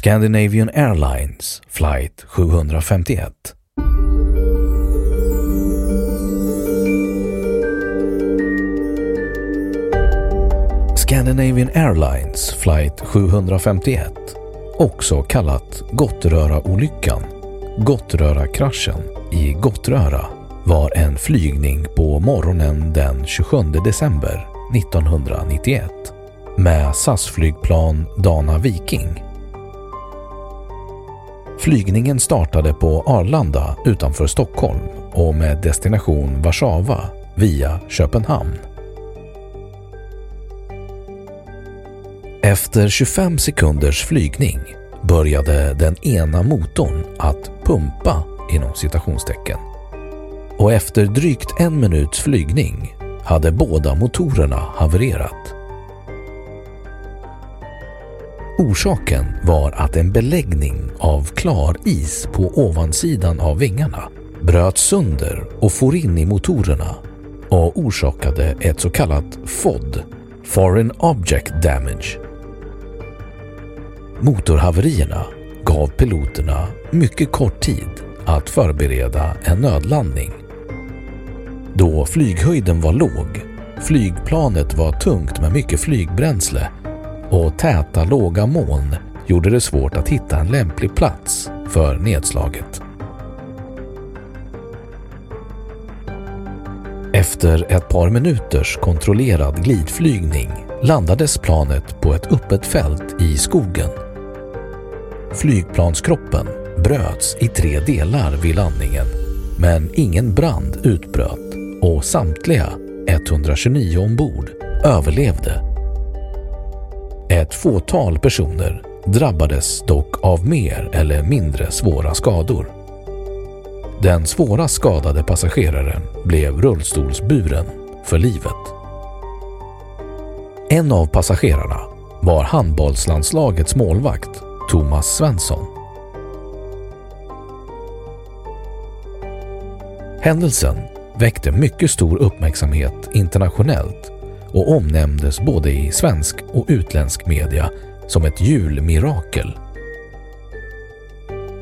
Scandinavian Airlines flight 751. Scandinavian Airlines flight 751, också kallat Gottröra-olyckan, Gottröra-kraschen i Gottröra, var en flygning på morgonen den 27 december 1991 med SAS-flygplan Dana Viking Flygningen startade på Arlanda utanför Stockholm och med destination Warszawa via Köpenhamn. Efter 25 sekunders flygning började den ena motorn att pumpa inom citationstecken. Och efter drygt en minuts flygning hade båda motorerna havererat. Orsaken var att en beläggning av klar is på ovansidan av vingarna bröt sönder och for in i motorerna och orsakade ett så kallat FOD, Foreign Object Damage. Motorhaverierna gav piloterna mycket kort tid att förbereda en nödlandning. Då flyghöjden var låg, flygplanet var tungt med mycket flygbränsle och täta låga moln gjorde det svårt att hitta en lämplig plats för nedslaget. Efter ett par minuters kontrollerad glidflygning landades planet på ett öppet fält i skogen. Flygplanskroppen bröts i tre delar vid landningen men ingen brand utbröt och samtliga 129 ombord överlevde ett fåtal personer drabbades dock av mer eller mindre svåra skador. Den svåra skadade passageraren blev rullstolsburen för livet. En av passagerarna var handbollslandslagets målvakt Thomas Svensson. Händelsen väckte mycket stor uppmärksamhet internationellt och omnämndes både i svensk och utländsk media som ett julmirakel.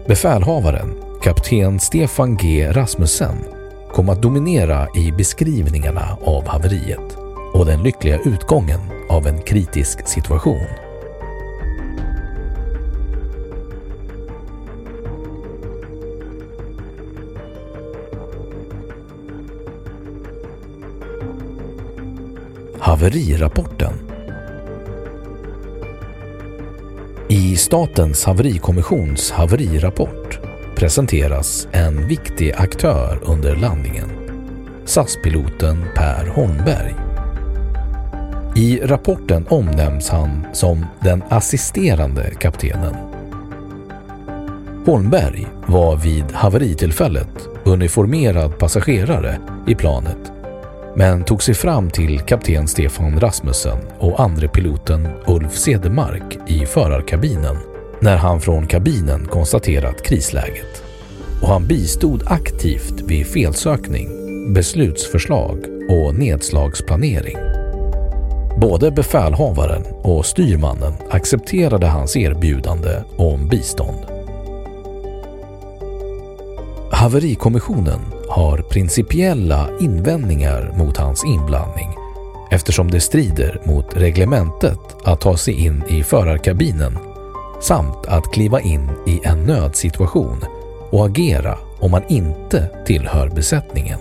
Befälhavaren, kapten Stefan G Rasmussen, kom att dominera i beskrivningarna av haveriet och den lyckliga utgången av en kritisk situation. Haverirapporten I Statens haverikommissions haverirapport presenteras en viktig aktör under landningen SAS-piloten Per Holmberg. I rapporten omnämns han som den assisterande kaptenen. Holmberg var vid haveritillfället uniformerad passagerare i planet men tog sig fram till kapten Stefan Rasmussen och andre piloten Ulf Sedemark i förarkabinen när han från kabinen konstaterat krisläget. Och han bistod aktivt vid felsökning, beslutsförslag och nedslagsplanering. Både befälhavaren och styrmannen accepterade hans erbjudande om bistånd. Haverikommissionen har principiella invändningar mot hans inblandning eftersom det strider mot reglementet att ta sig in i förarkabinen samt att kliva in i en nödsituation och agera om man inte tillhör besättningen.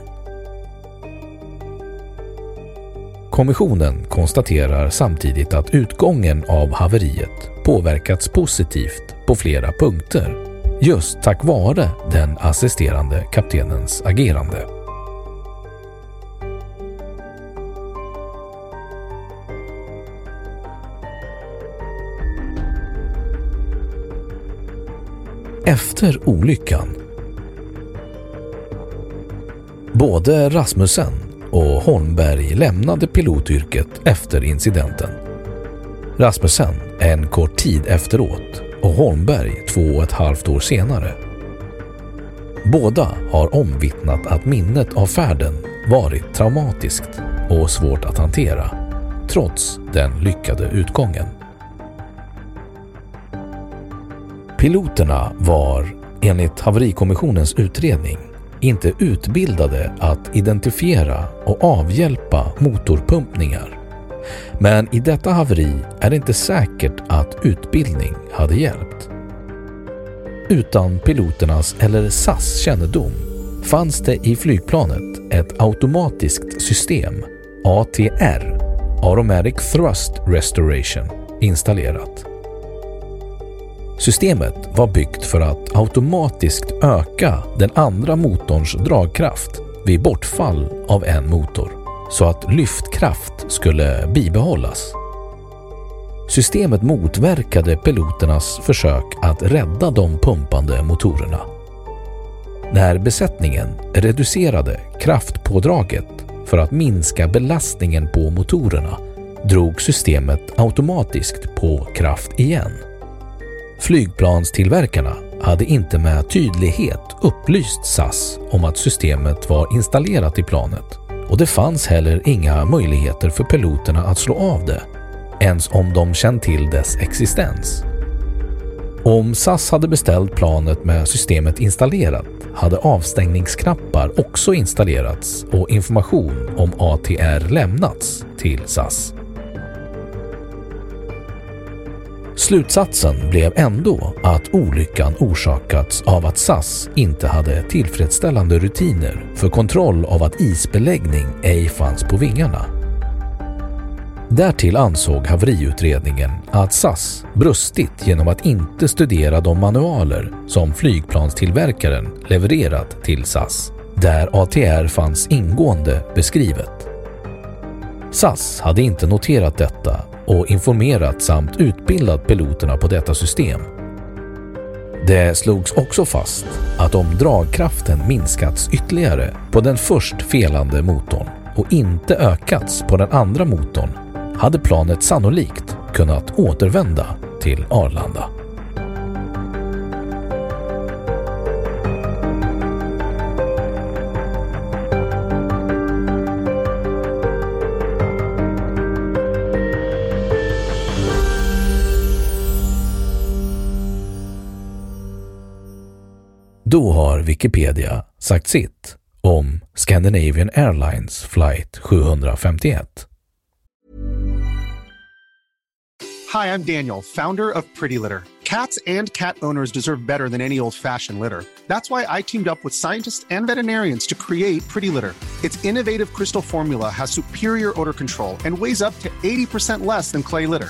Kommissionen konstaterar samtidigt att utgången av haveriet påverkats positivt på flera punkter just tack vare den assisterande kaptenens agerande. Efter olyckan Både Rasmussen och Holmberg lämnade pilotyrket efter incidenten. Rasmussen en kort tid efteråt och Holmberg två och ett halvt år senare. Båda har omvittnat att minnet av färden varit traumatiskt och svårt att hantera, trots den lyckade utgången. Piloterna var, enligt haverikommissionens utredning, inte utbildade att identifiera och avhjälpa motorpumpningar men i detta haveri är det inte säkert att utbildning hade hjälpt. Utan piloternas eller SAS kännedom fanns det i flygplanet ett automatiskt system, ATR, Automatic Thrust Restoration, installerat. Systemet var byggt för att automatiskt öka den andra motorns dragkraft vid bortfall av en motor så att lyftkraft skulle bibehållas. Systemet motverkade piloternas försök att rädda de pumpande motorerna. När besättningen reducerade kraftpådraget för att minska belastningen på motorerna drog systemet automatiskt på kraft igen. Flygplanstillverkarna hade inte med tydlighet upplyst SAS om att systemet var installerat i planet och det fanns heller inga möjligheter för piloterna att slå av det, ens om de känt till dess existens. Om SAS hade beställt planet med systemet installerat hade avstängningsknappar också installerats och information om ATR lämnats till SAS. Slutsatsen blev ändå att olyckan orsakats av att SAS inte hade tillfredsställande rutiner för kontroll av att isbeläggning ej fanns på vingarna. Därtill ansåg haveriutredningen att SAS brustit genom att inte studera de manualer som flygplanstillverkaren levererat till SAS, där ATR fanns ingående beskrivet. SAS hade inte noterat detta och informerat samt utbildat piloterna på detta system. Det slogs också fast att om dragkraften minskats ytterligare på den först felande motorn och inte ökats på den andra motorn hade planet sannolikt kunnat återvända till Arlanda. Då har Wikipedia sagt sitt om Scandinavian Airlines flight 751. Hi, I'm Daniel, founder of Pretty Litter. Cats and cat owners deserve better than any old-fashioned litter. That's why I teamed up with scientists and veterinarians to create Pretty Litter. Its innovative crystal formula has superior odor control and weighs up to 80% less than clay litter.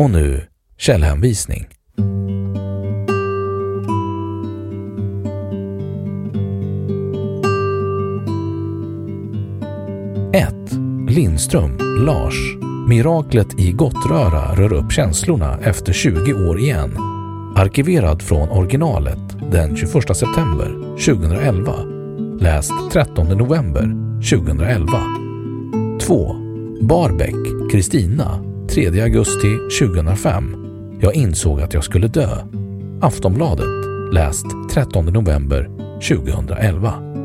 Och nu källhänvisning. Ett. Lindström, Lars. Miraklet i Gottröra rör upp känslorna efter 20 år igen. Arkiverad från originalet den 21 september 2011. Läst 13 november 2011. 2. Barbeck, Kristina 3 augusti 2005. Jag insåg att jag skulle dö. Aftonbladet. Läst 13 november 2011.